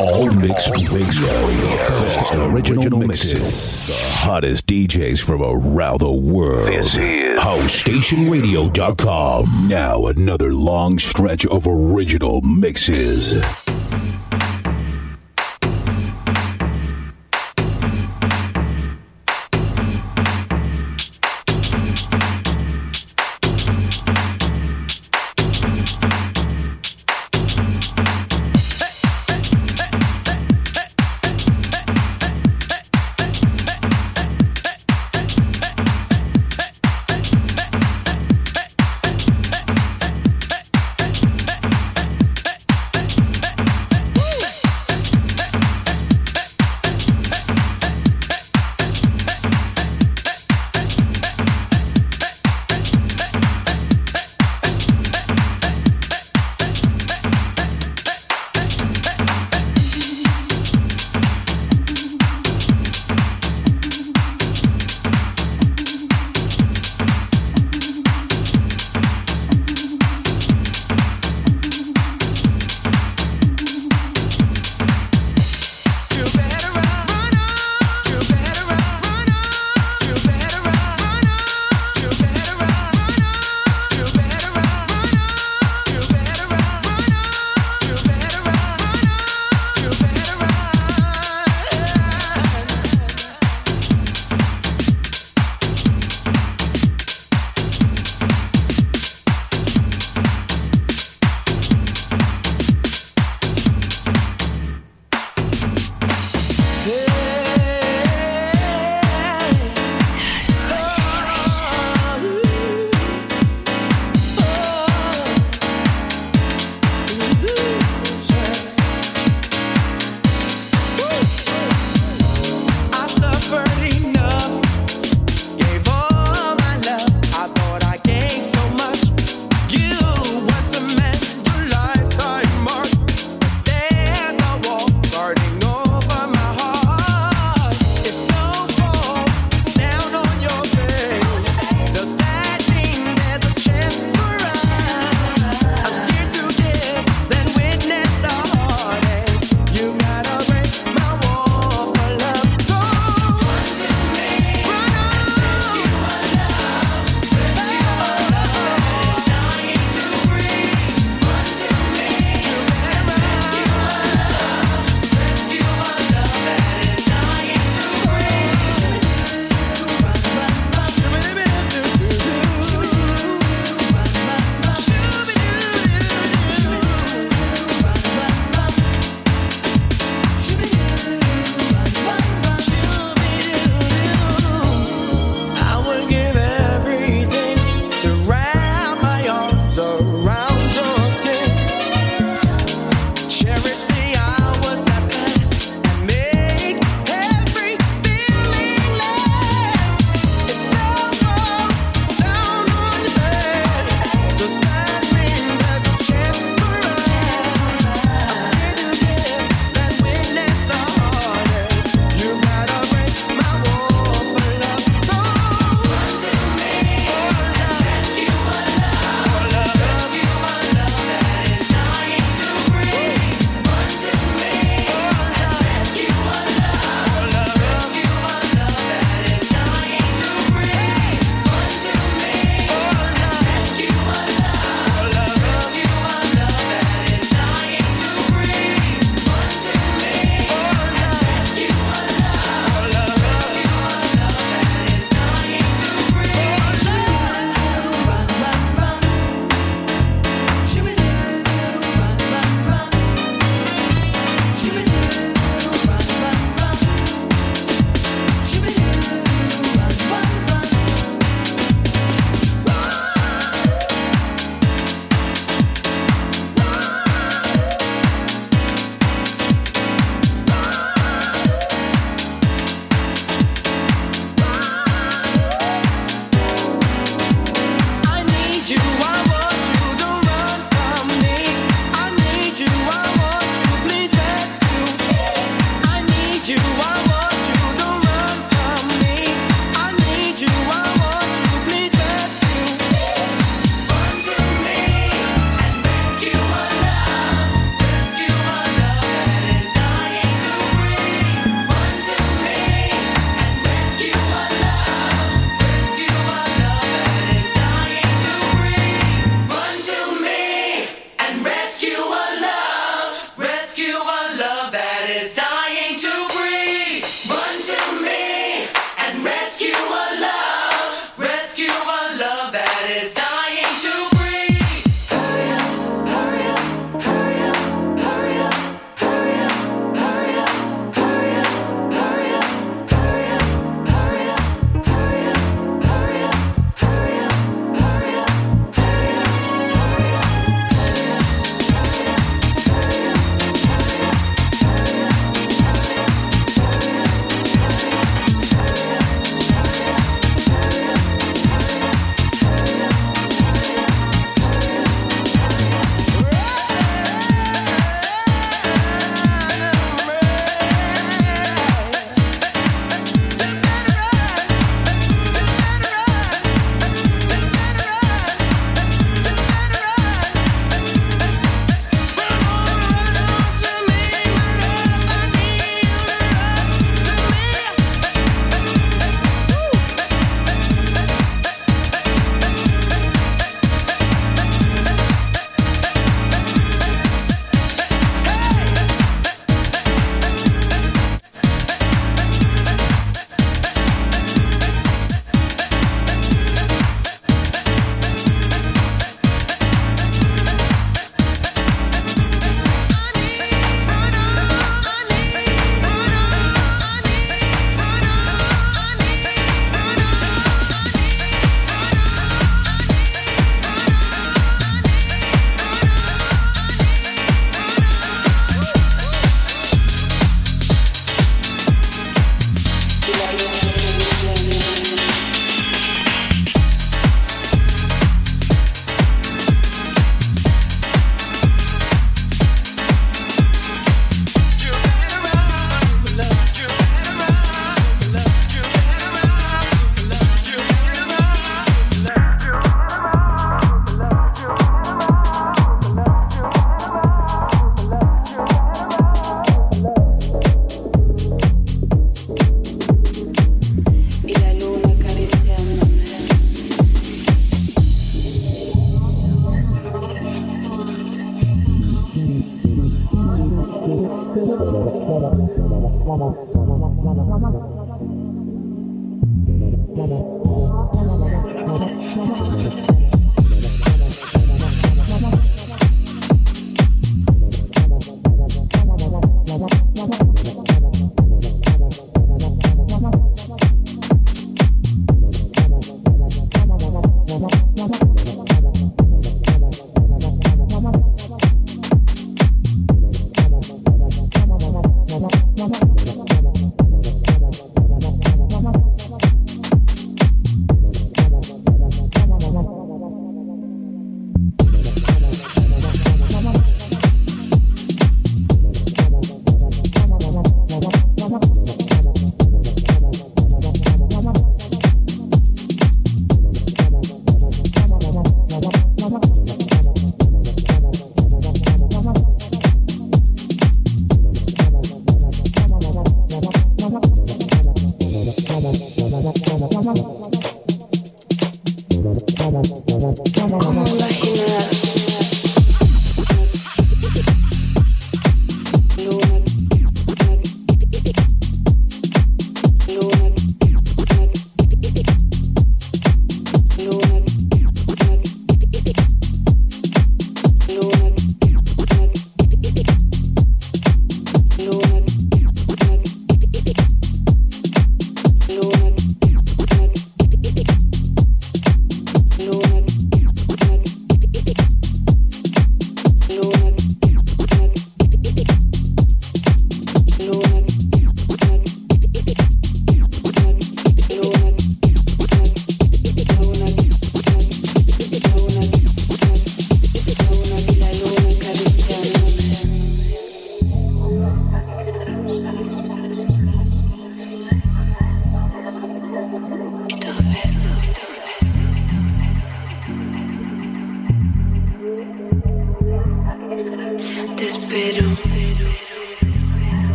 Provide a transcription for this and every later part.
All Mix Radio. Best original mixes. The hottest DJs from around the world. This is HouseStationRadio.com. Now another long stretch of original mixes.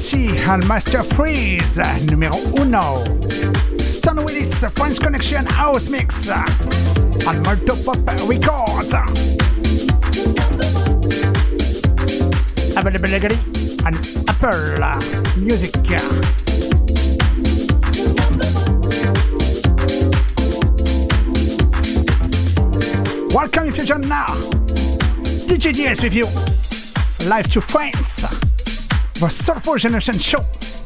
See and Master Freeze numero 1. Stan Willis French Connection House Mix al Molto Pop Records. Available on Apple Music. Welcome if you join now. DJ DS with you. Live to France. Det Soulful Generation Show!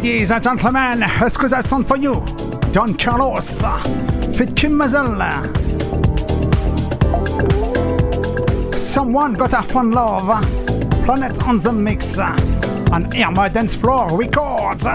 Ladies and gentlemen, a squeeze I for you. Don Carlos, fit Kim Mazelle. Someone got a fun love. Planet on the mix. On Irma Dance Floor Records.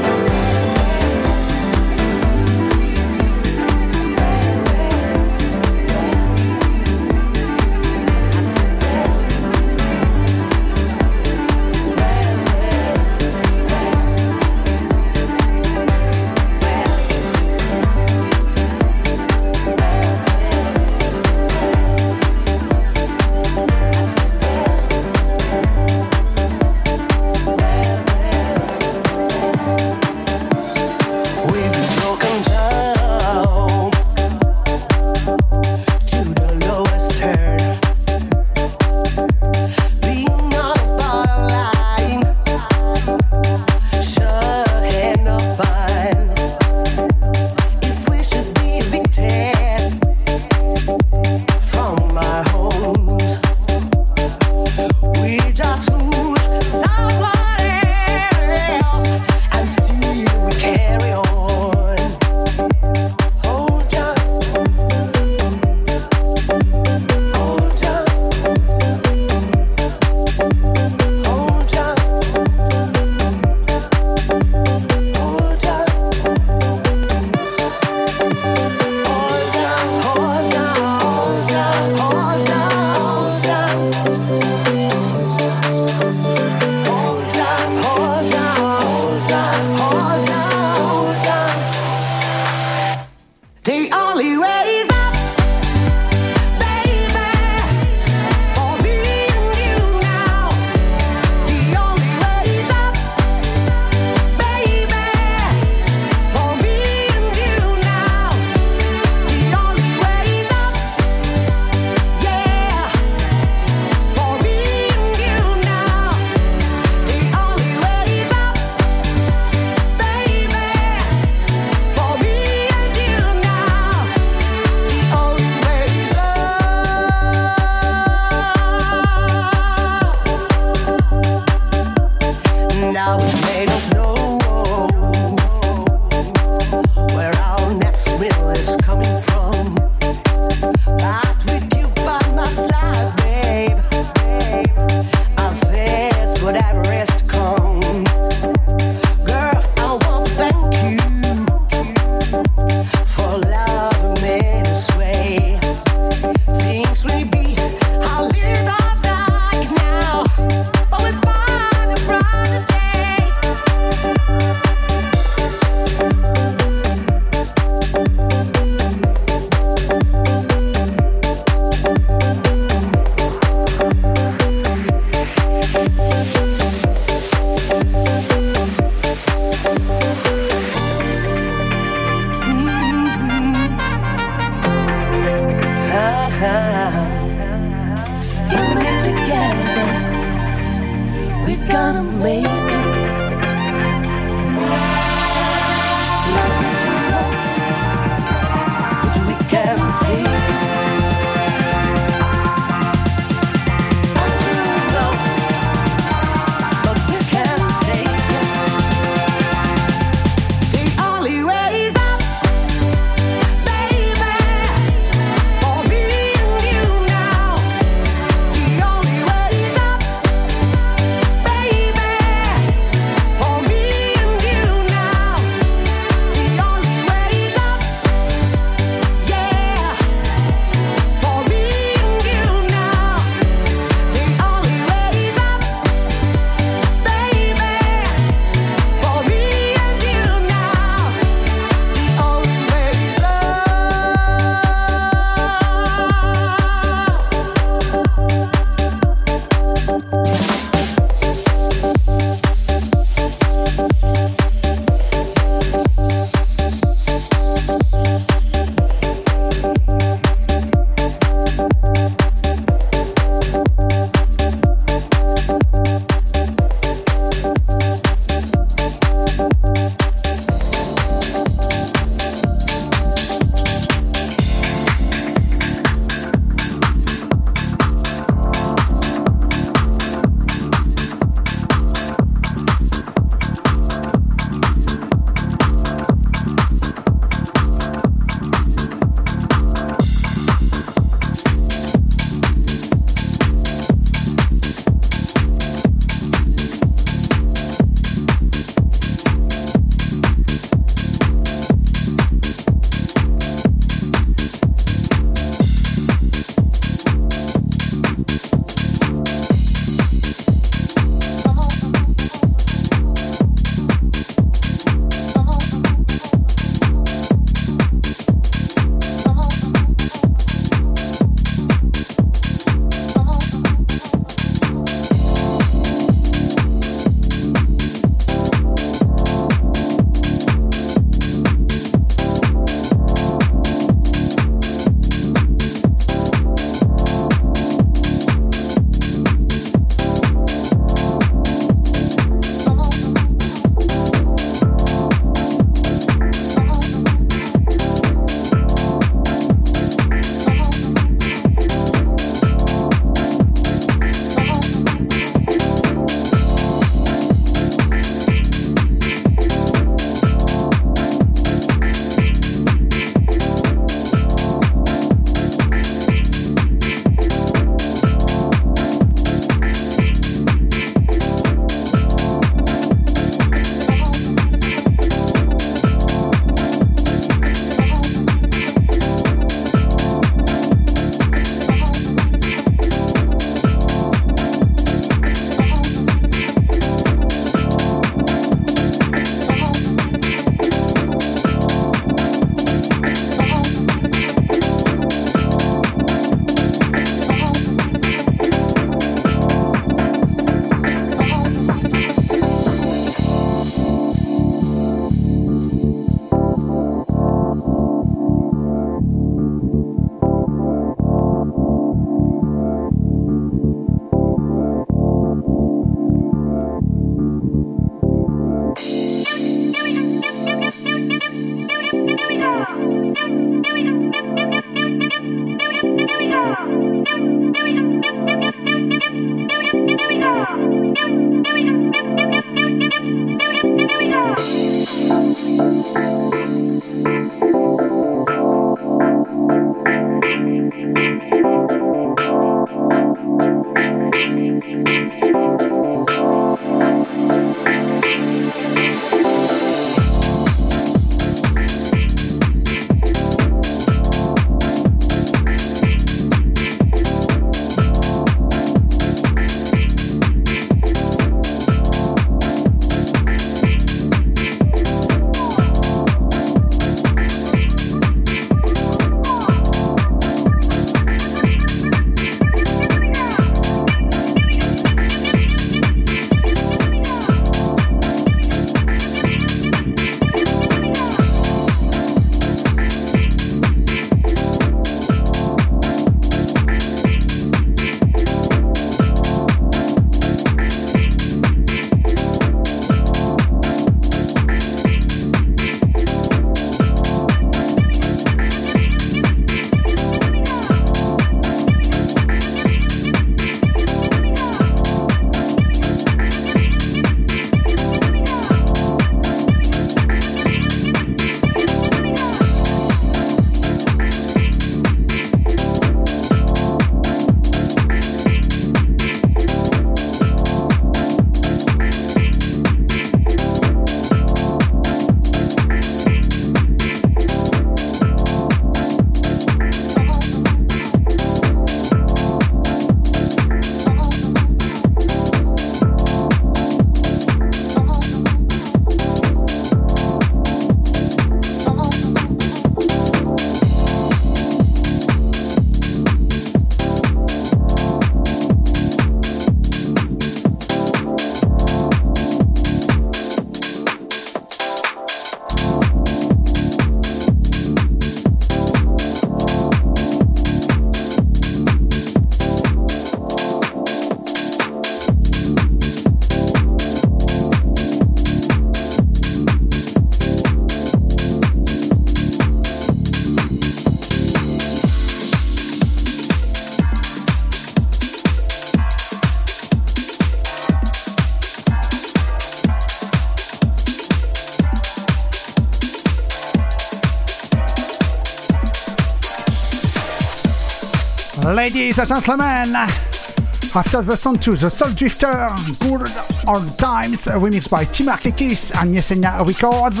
Ladies and gentlemen, after the song to the Soul Drifter, Good Old Times, remixed by Tim Arkikis and Yesenia Records,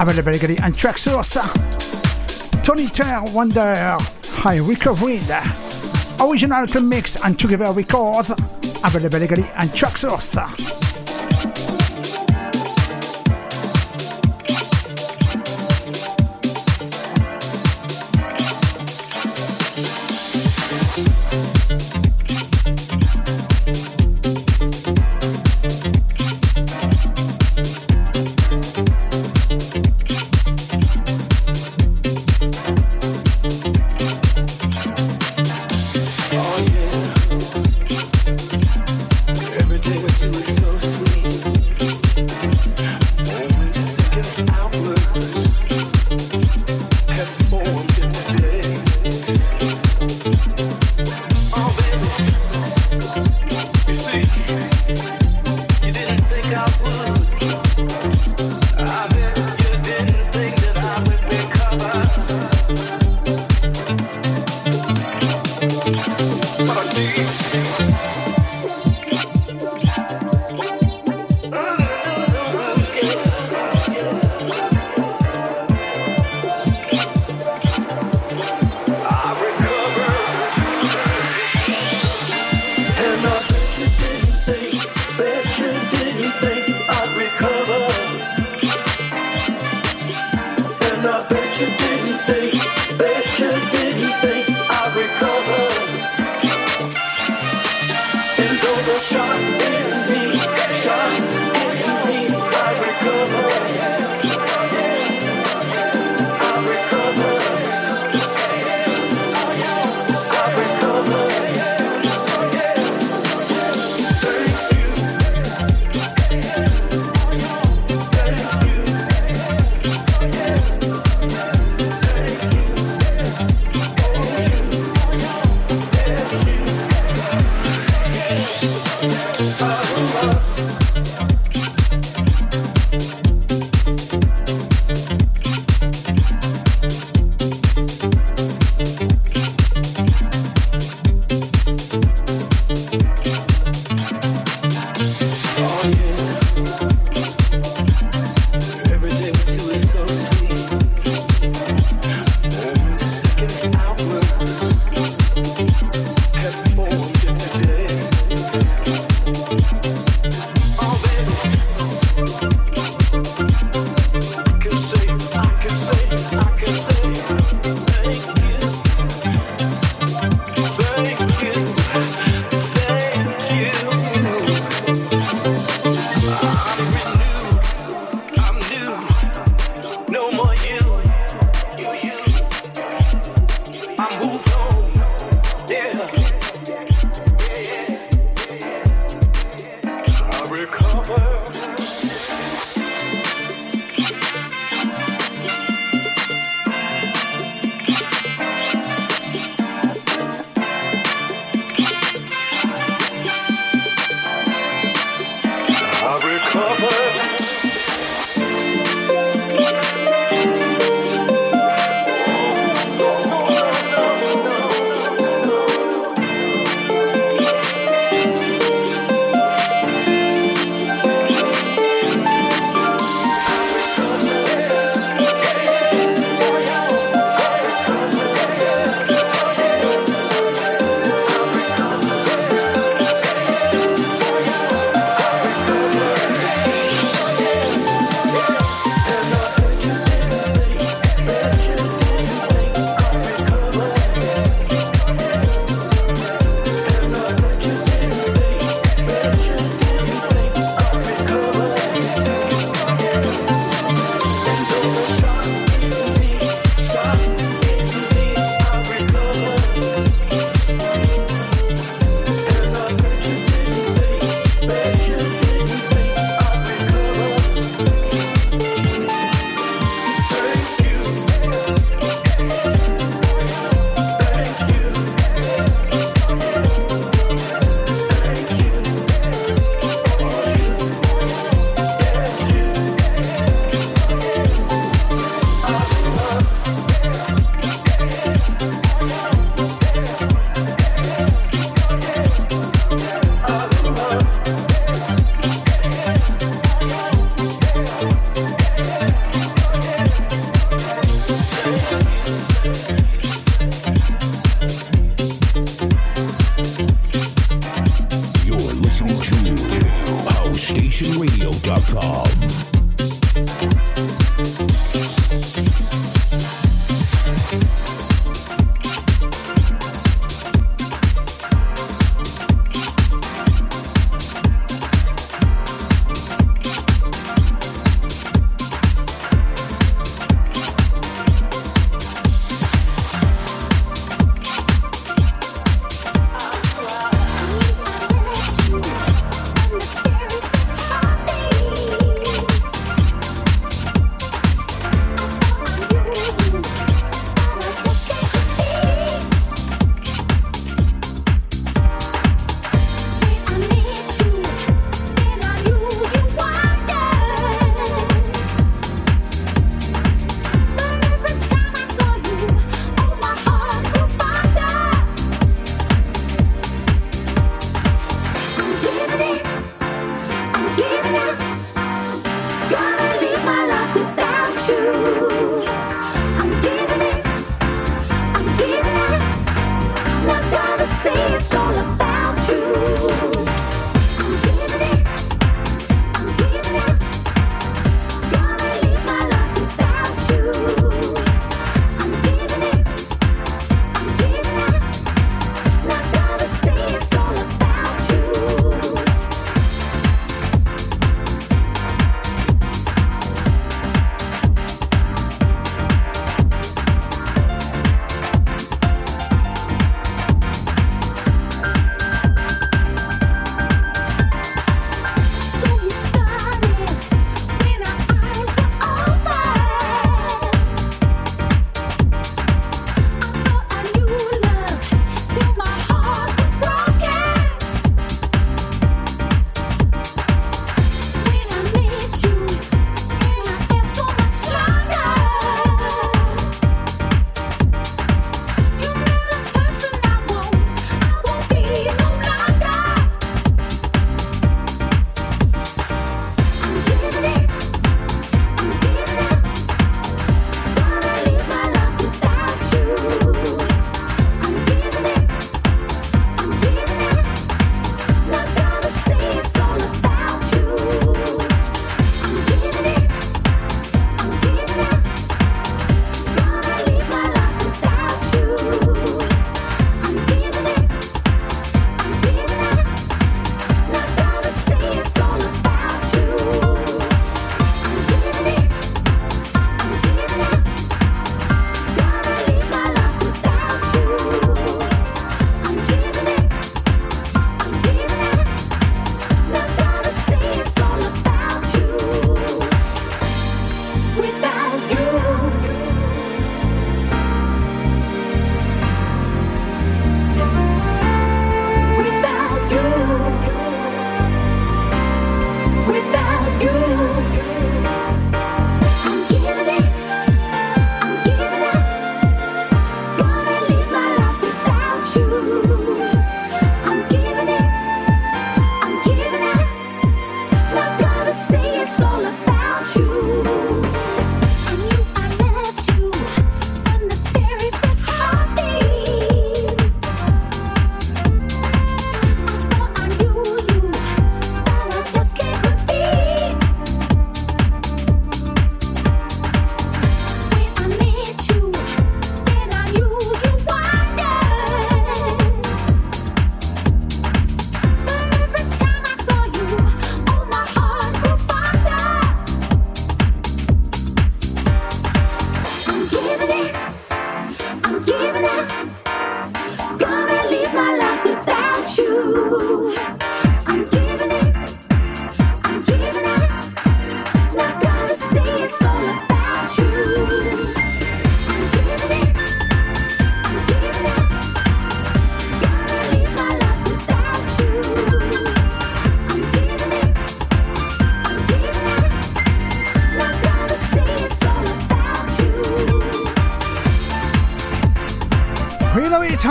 available legally on Traxsource. Tony Turner Wonder, High Recovery, original mix and Together Records, available legally on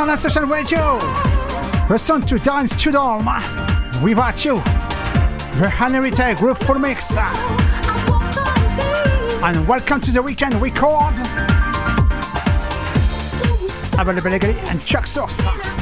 Traxsource. Eternal Station Radio. Listen to Darren Studholme. Without you. The Henrietta Group Full Mix. And welcome to the Weekend Records. Available legally and Traxsource.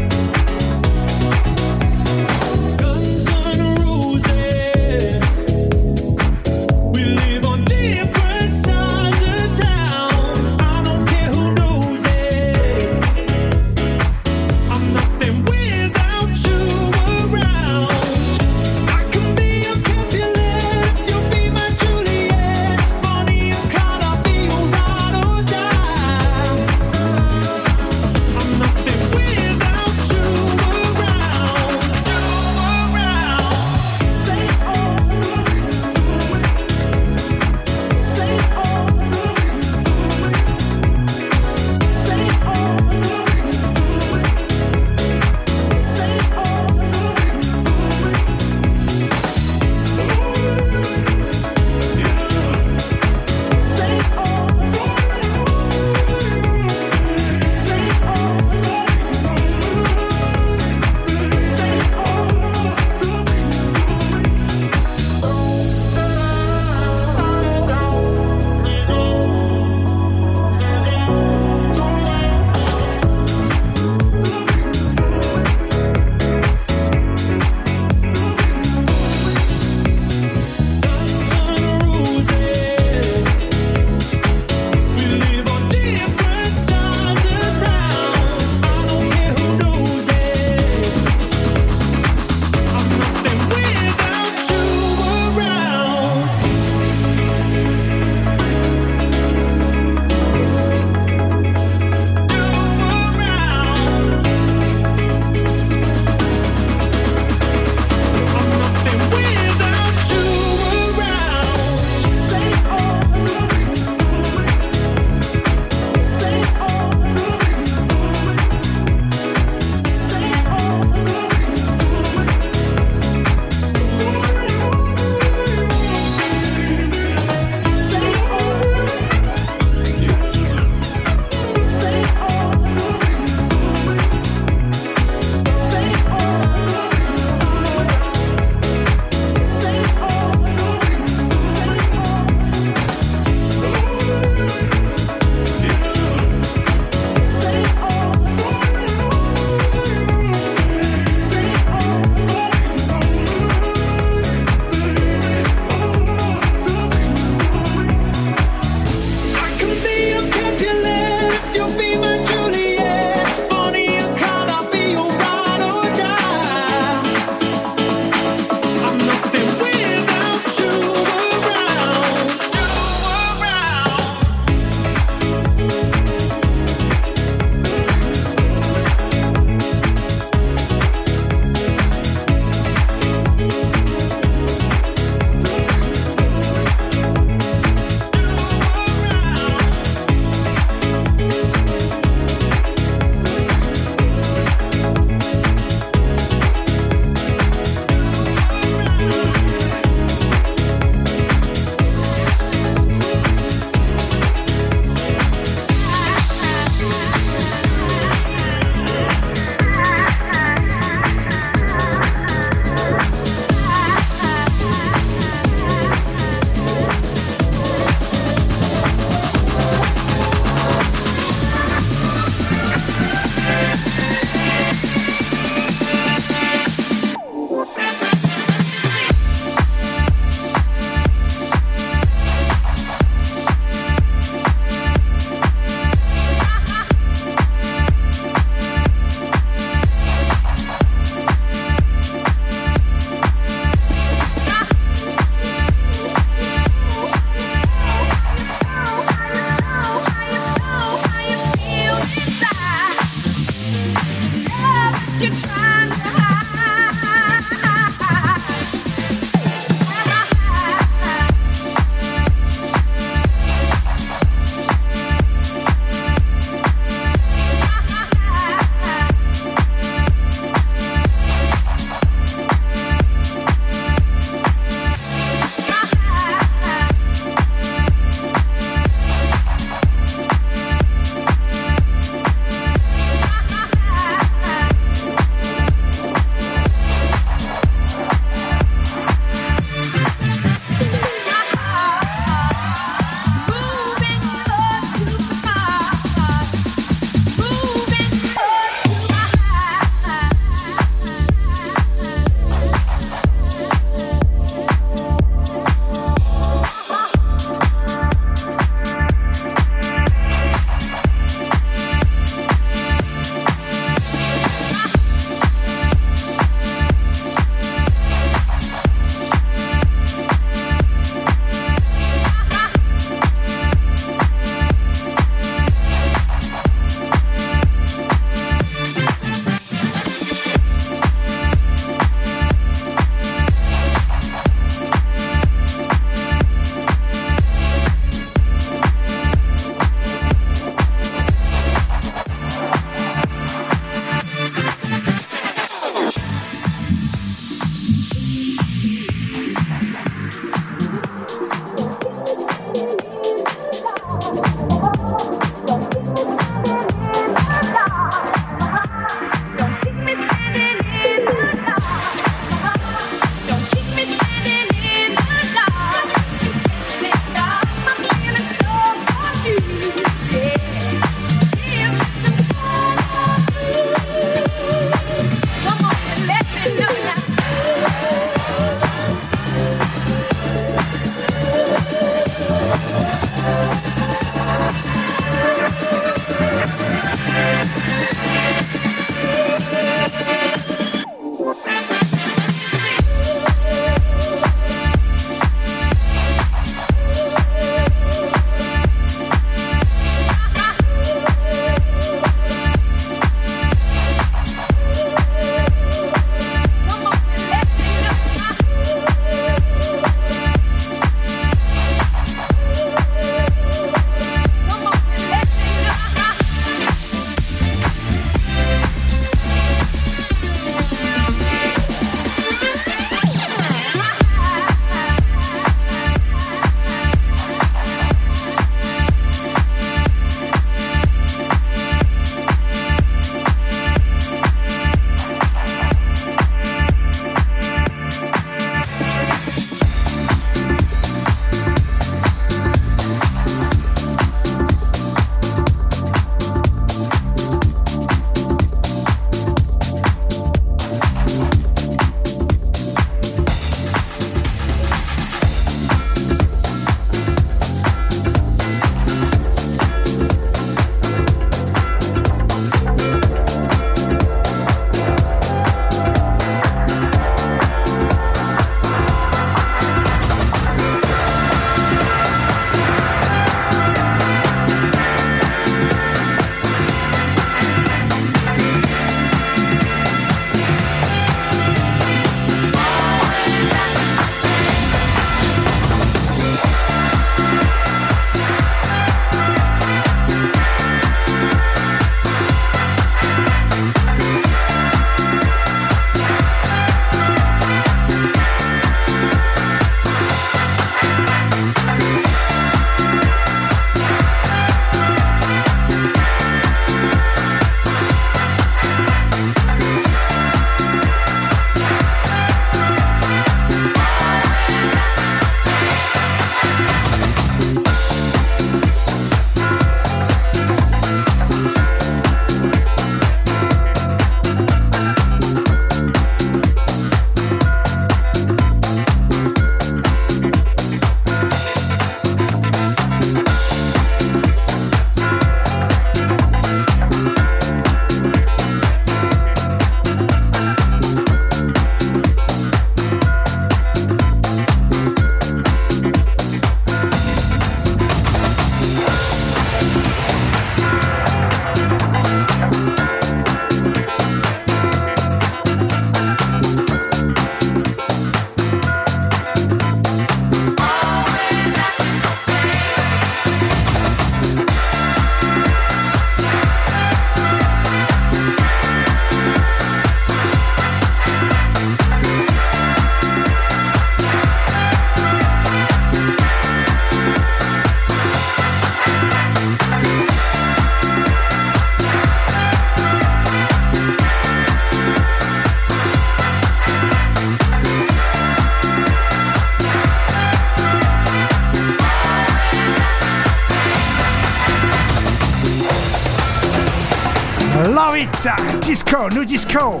Love! Disco, new disco.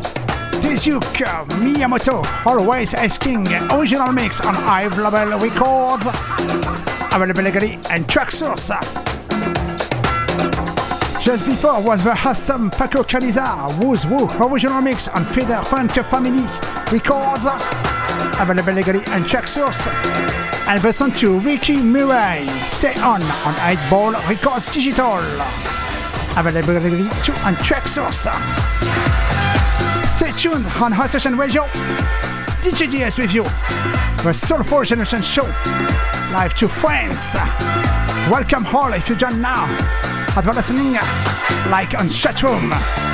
Dizuke, Miyamoto, always asking original mix on Hive Label Records. Available legally and Traxsource. Just before was the awesome Paco Caniza, Woo's Woo original mix on Feather Funk Family Records. Available legally and Traxsource. And the song to Ricky Murray, Stay On on 8 Ball Records Digital. To on Traxsource. Stay tuned on High Session Radio. DJ DS with you. The Soulful Generation Show. Live to France. Welcome all if you join now. Listening like on chatroom.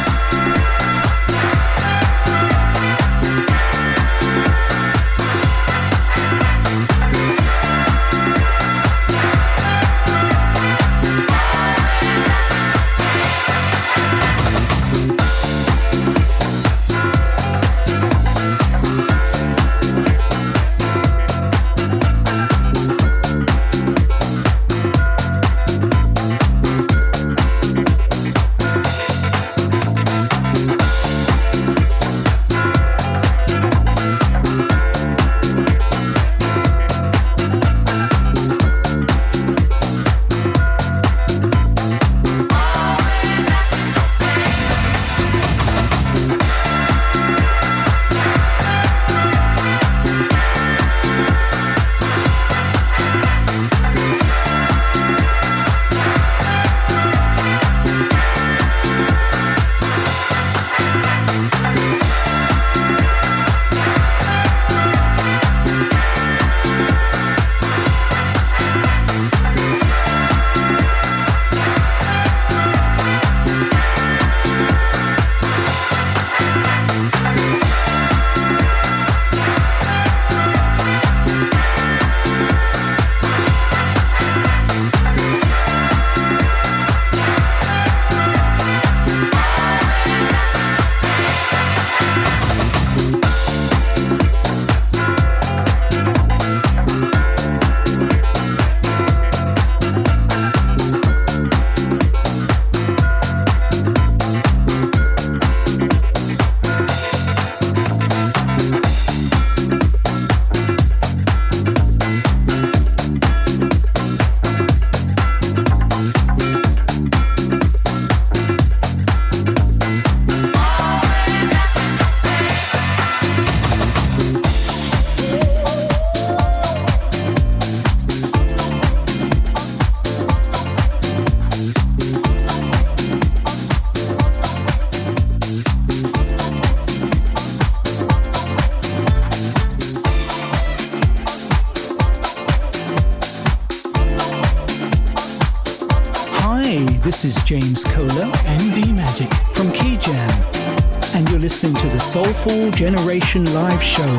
Soulful Generation Live Show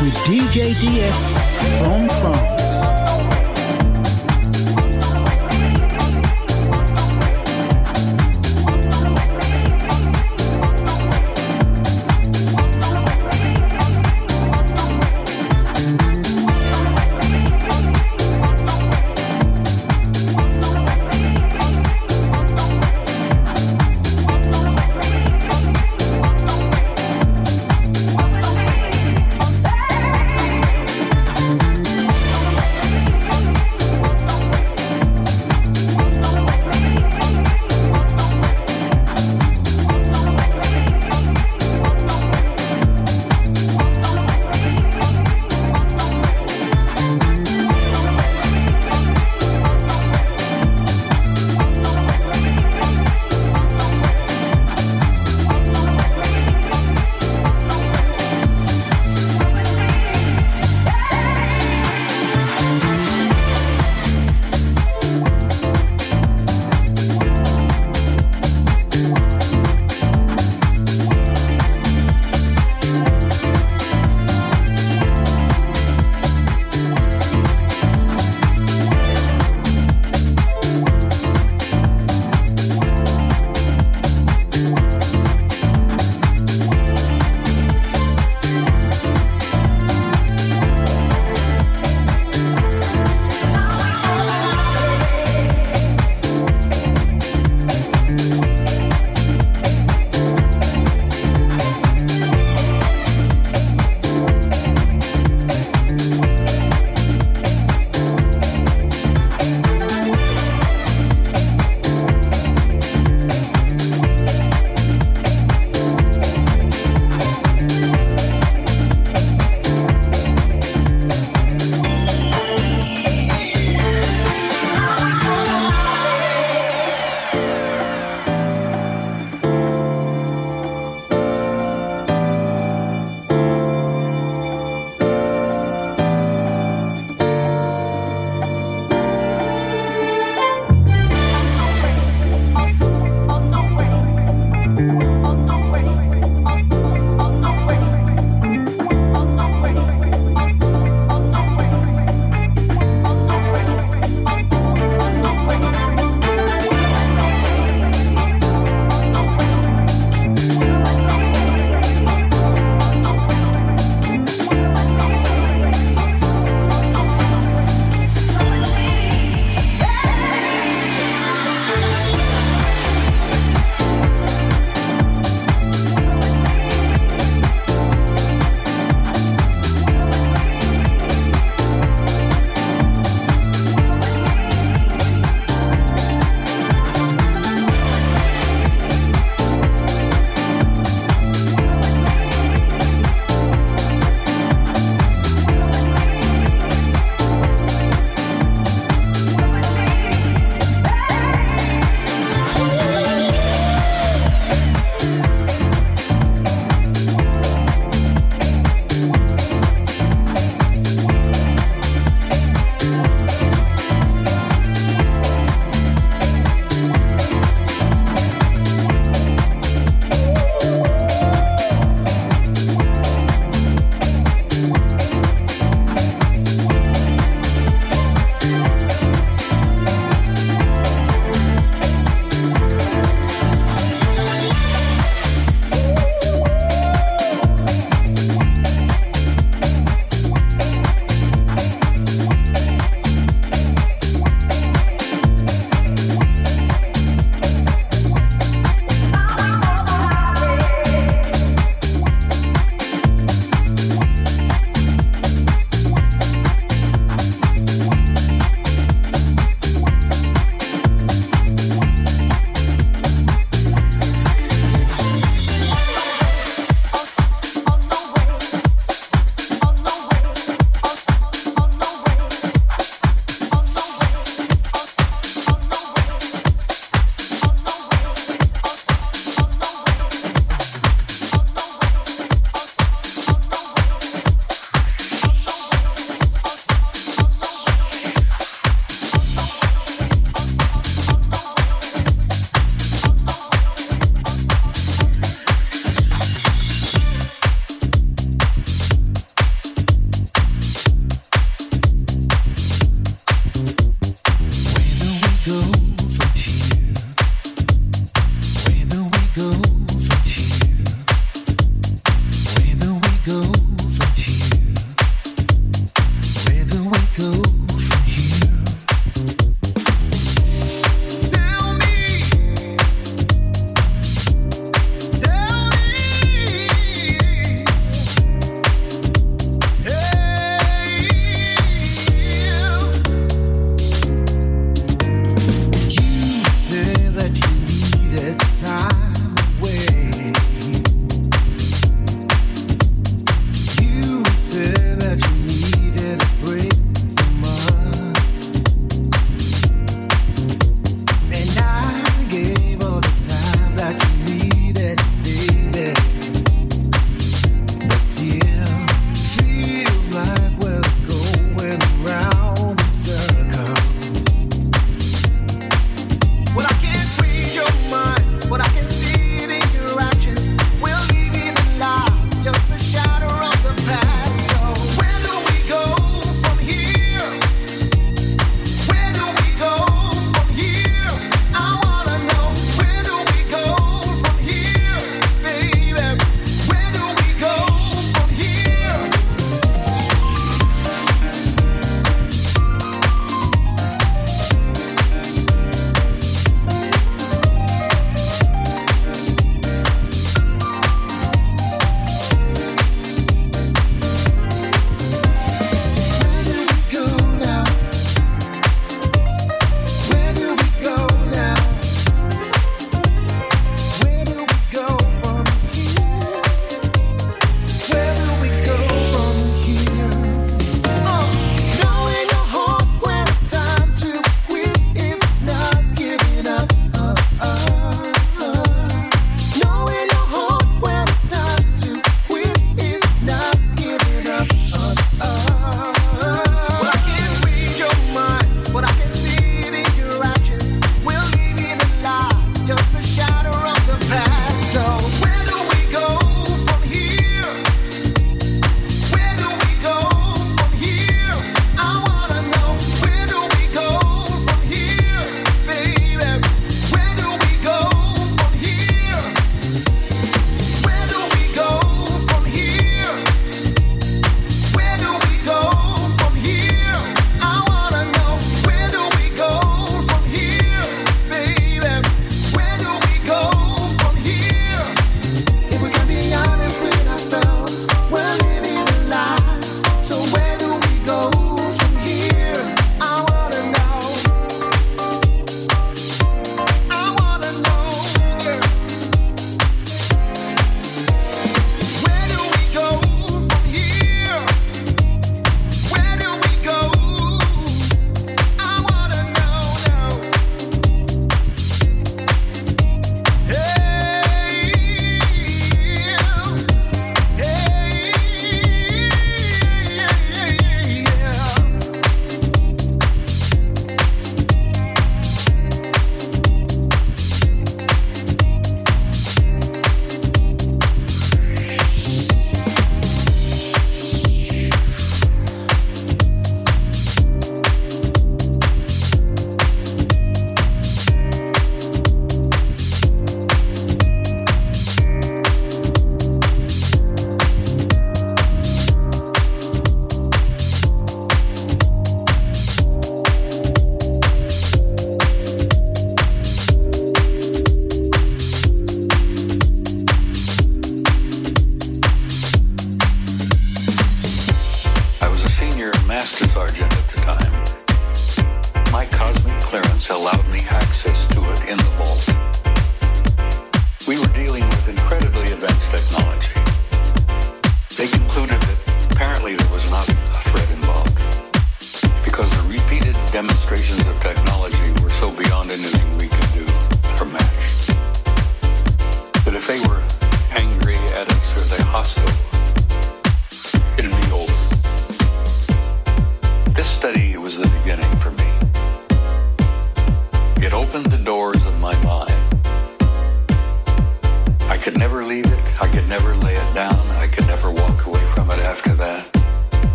with DJ DS from France.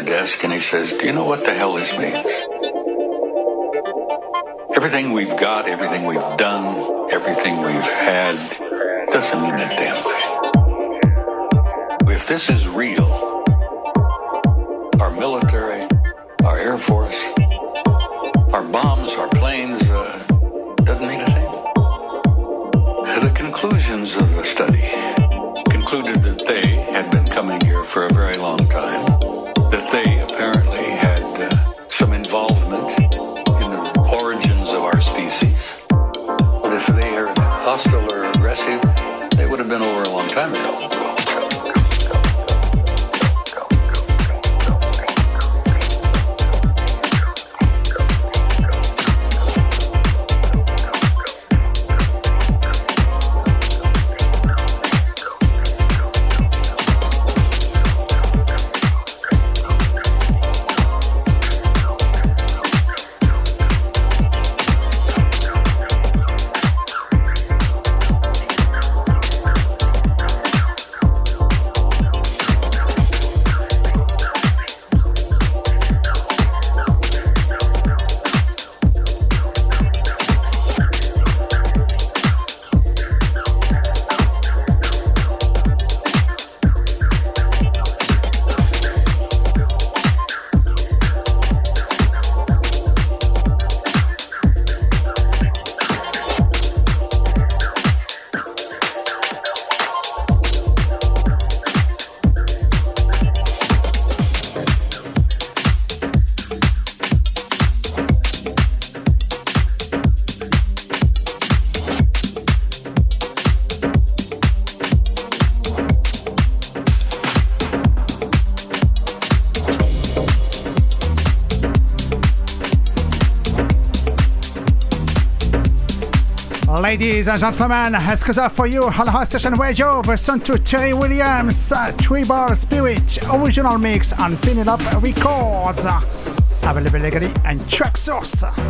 Desk and he says, Do you know what the hell this means? Everything we've got, everything we've done, everything we've had doesn't mean a damn thing. If this is real, Ladies and gentlemen, excuse for you on High Station Radio version to Terry Williams, Three Bar Spirit, original mix on Up Records. Available legally and Traxsource. it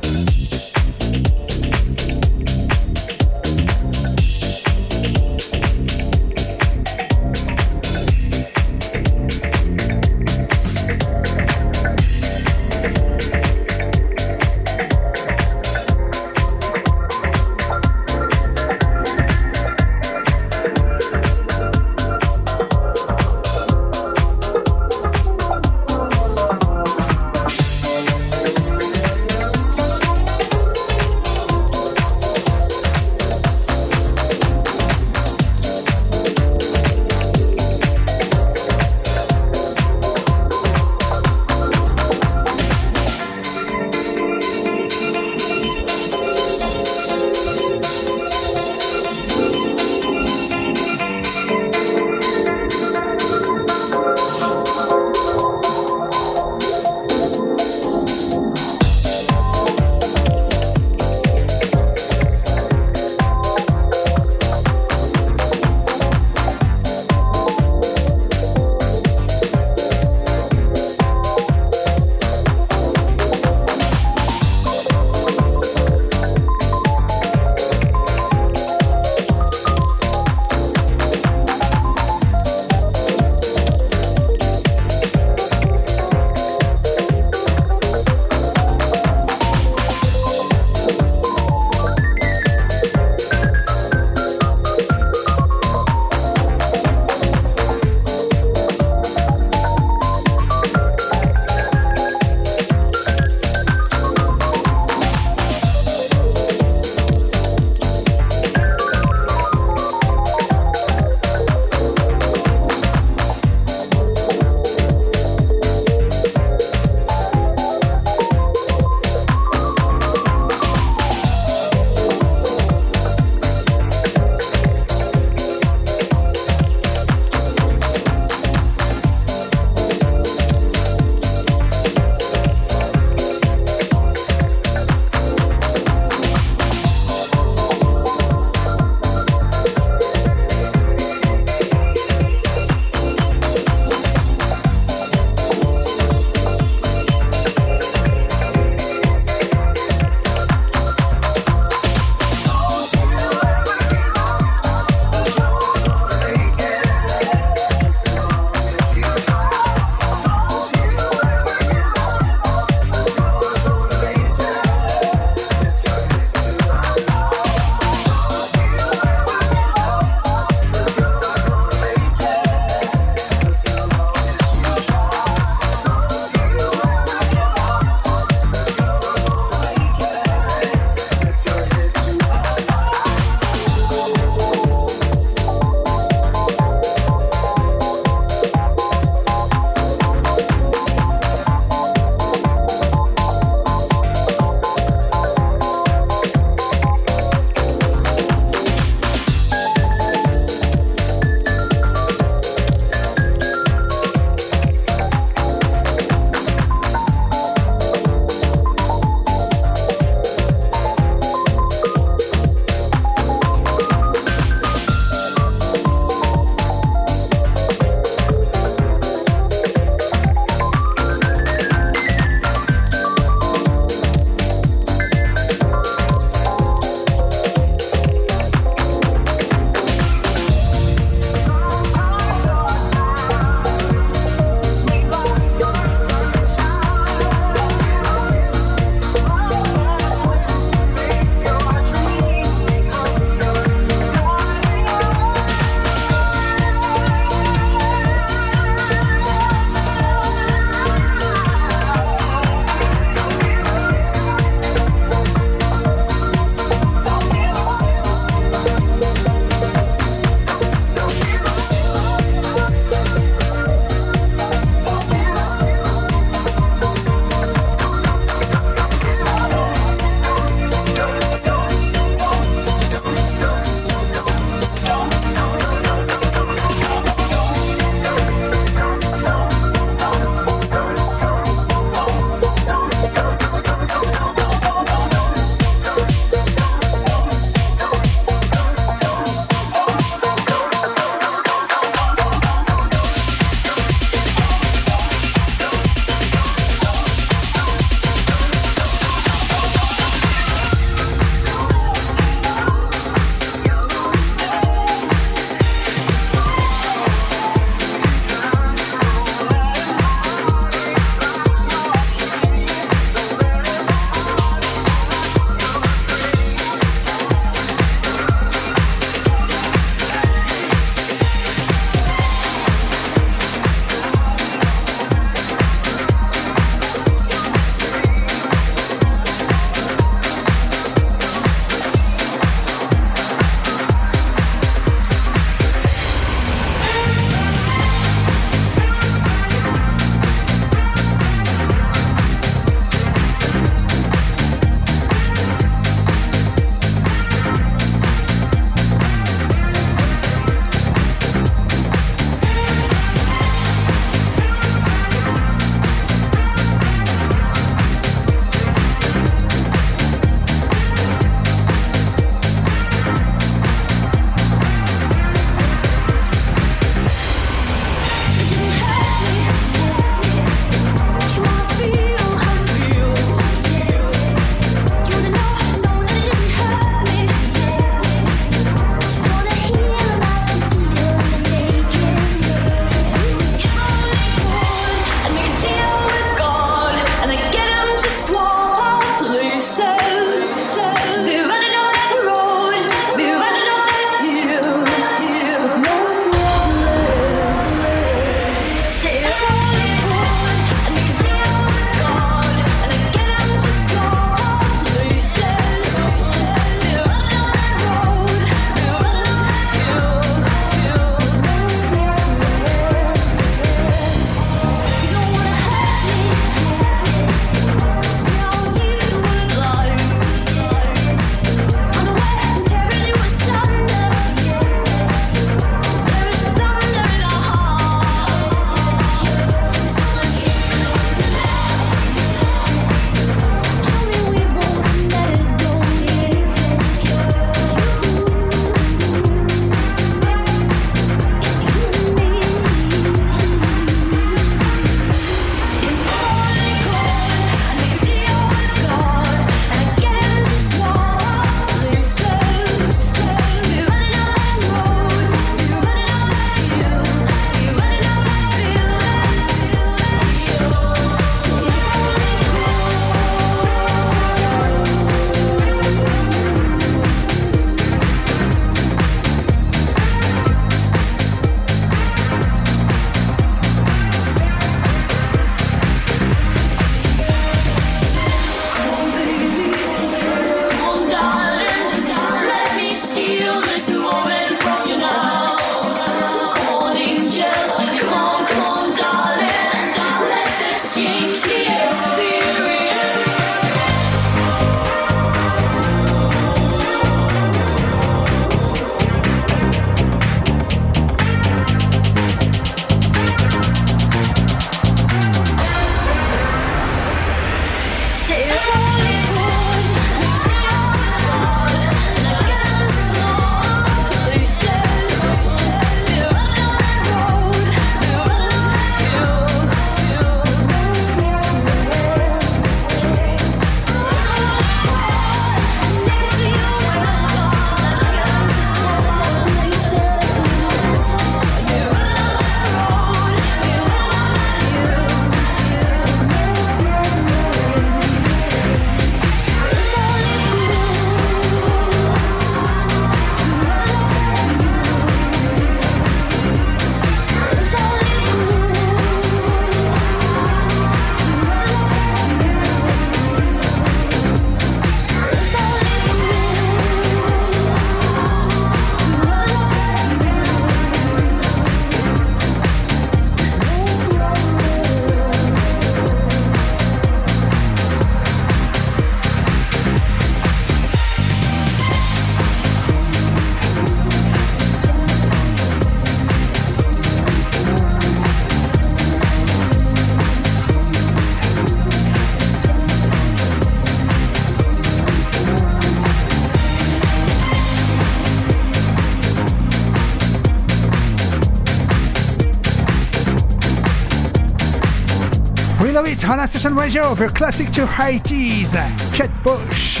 on a station radio for classic to 80s. Kate Bush,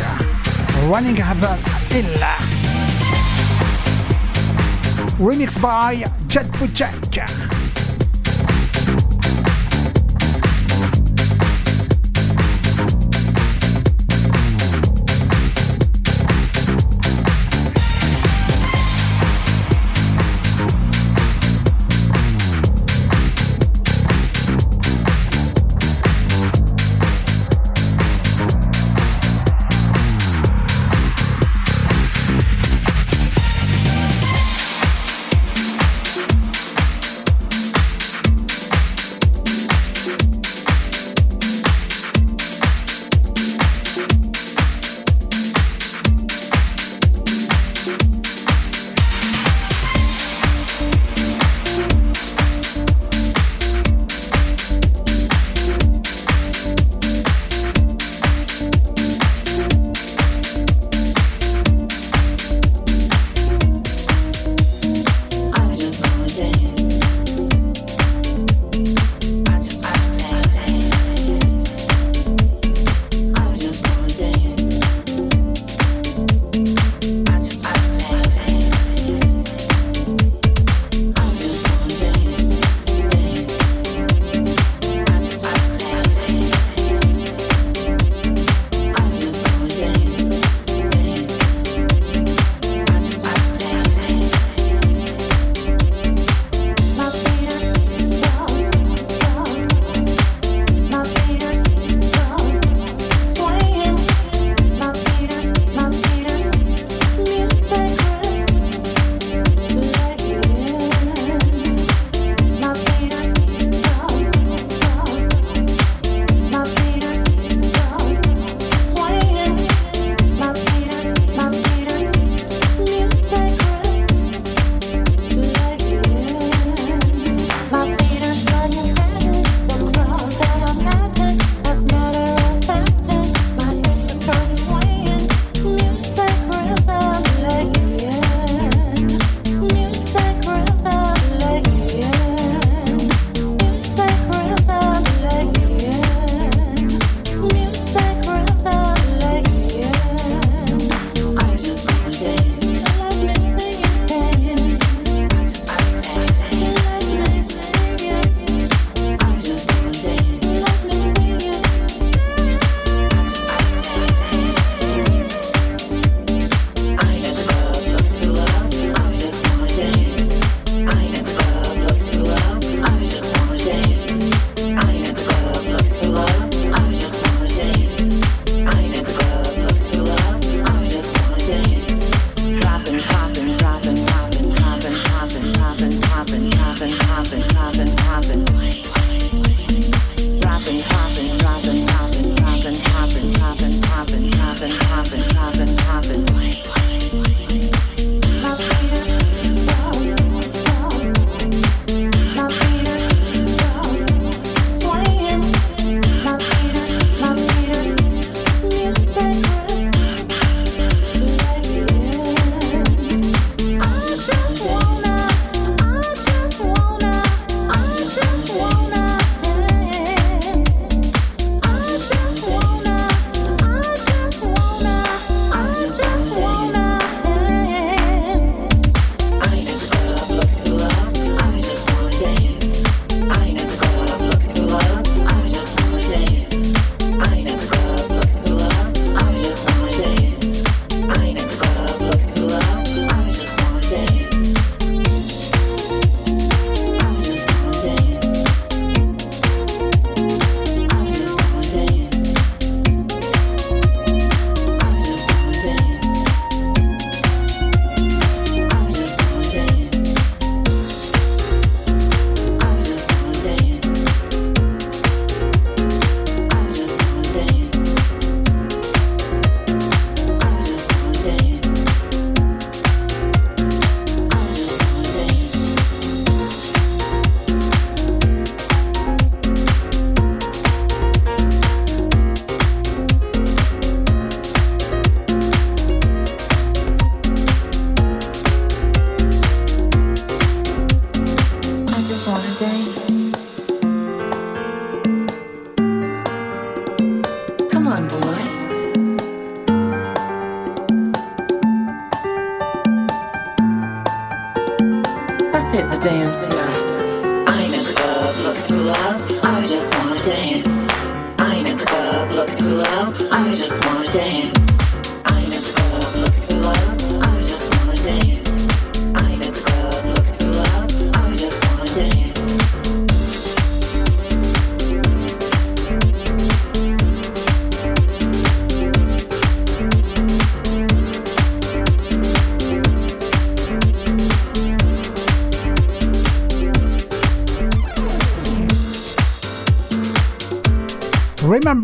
Running Havoc Illa. Remixed by Jet Jack.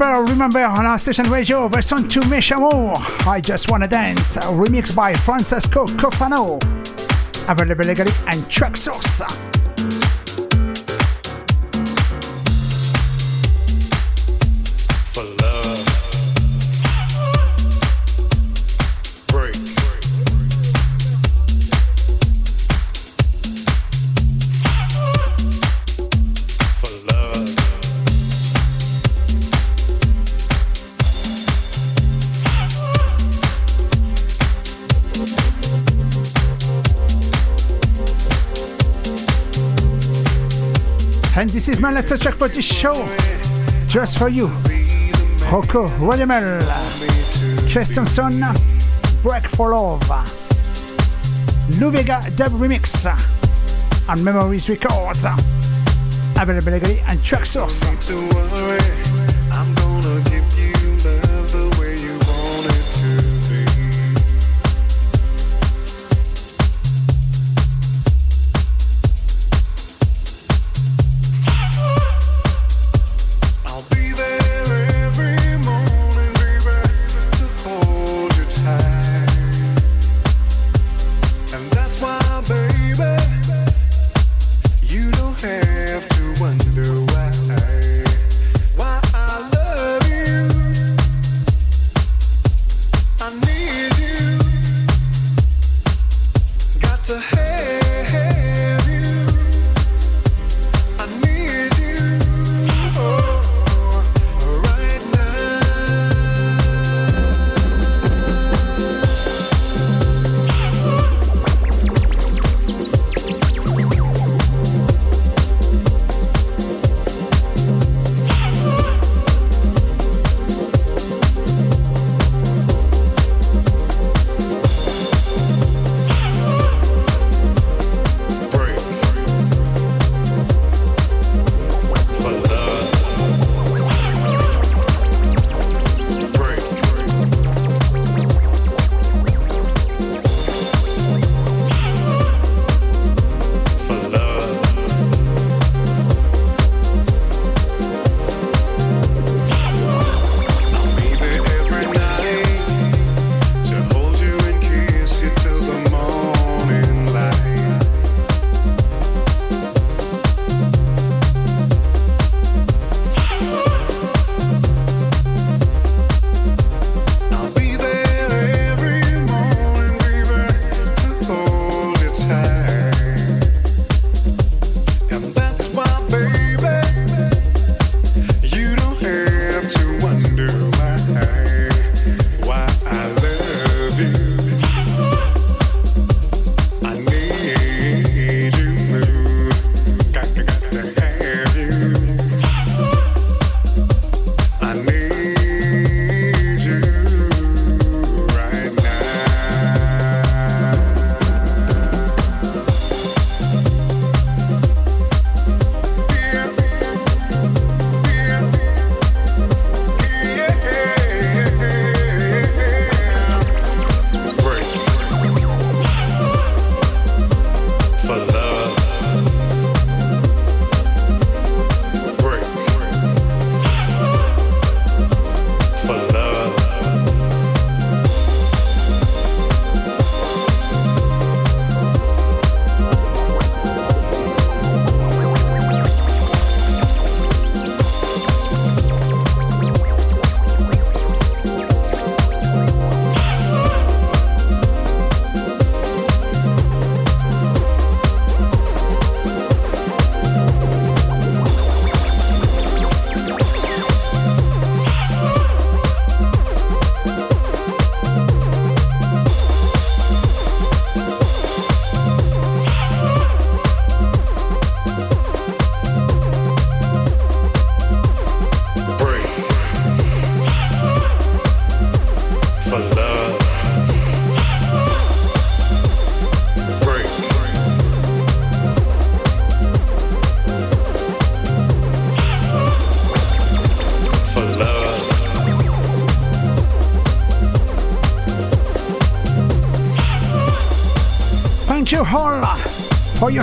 Remember, remember on our station radio, version 2 Mes I Just Wanna Dance, remixed by Francesco Cofano. Available legally and Traxsource. And my last track for this show. Just for you. Rocco Rodamaal. Chesterson. Break for Love. Lou Vega Dub Remix. On Memories Records. Available legally and Traxsource. have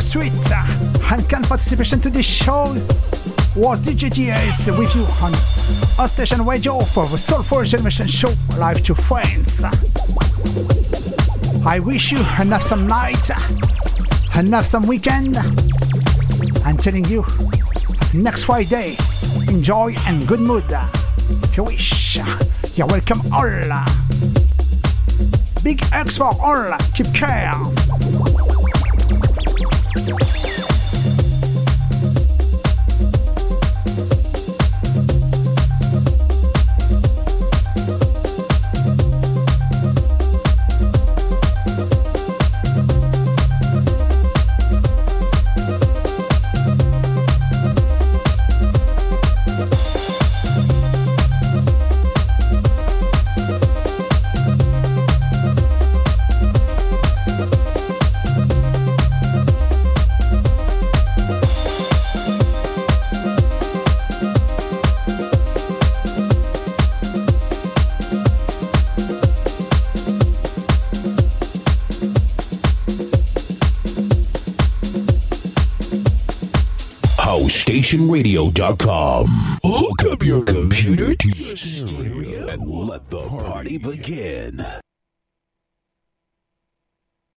sweet and kind participation to this show was DJ DS with you on our station radio for the Soulful Generation Show live to friends. I wish you enough some night, enough some weekend. I'm telling you, next Friday, enjoy and good mood. If you wish, you're welcome all. Big X for all. Keep care. StationRadio.com. Hook up your computer to your stereo and let the party begin.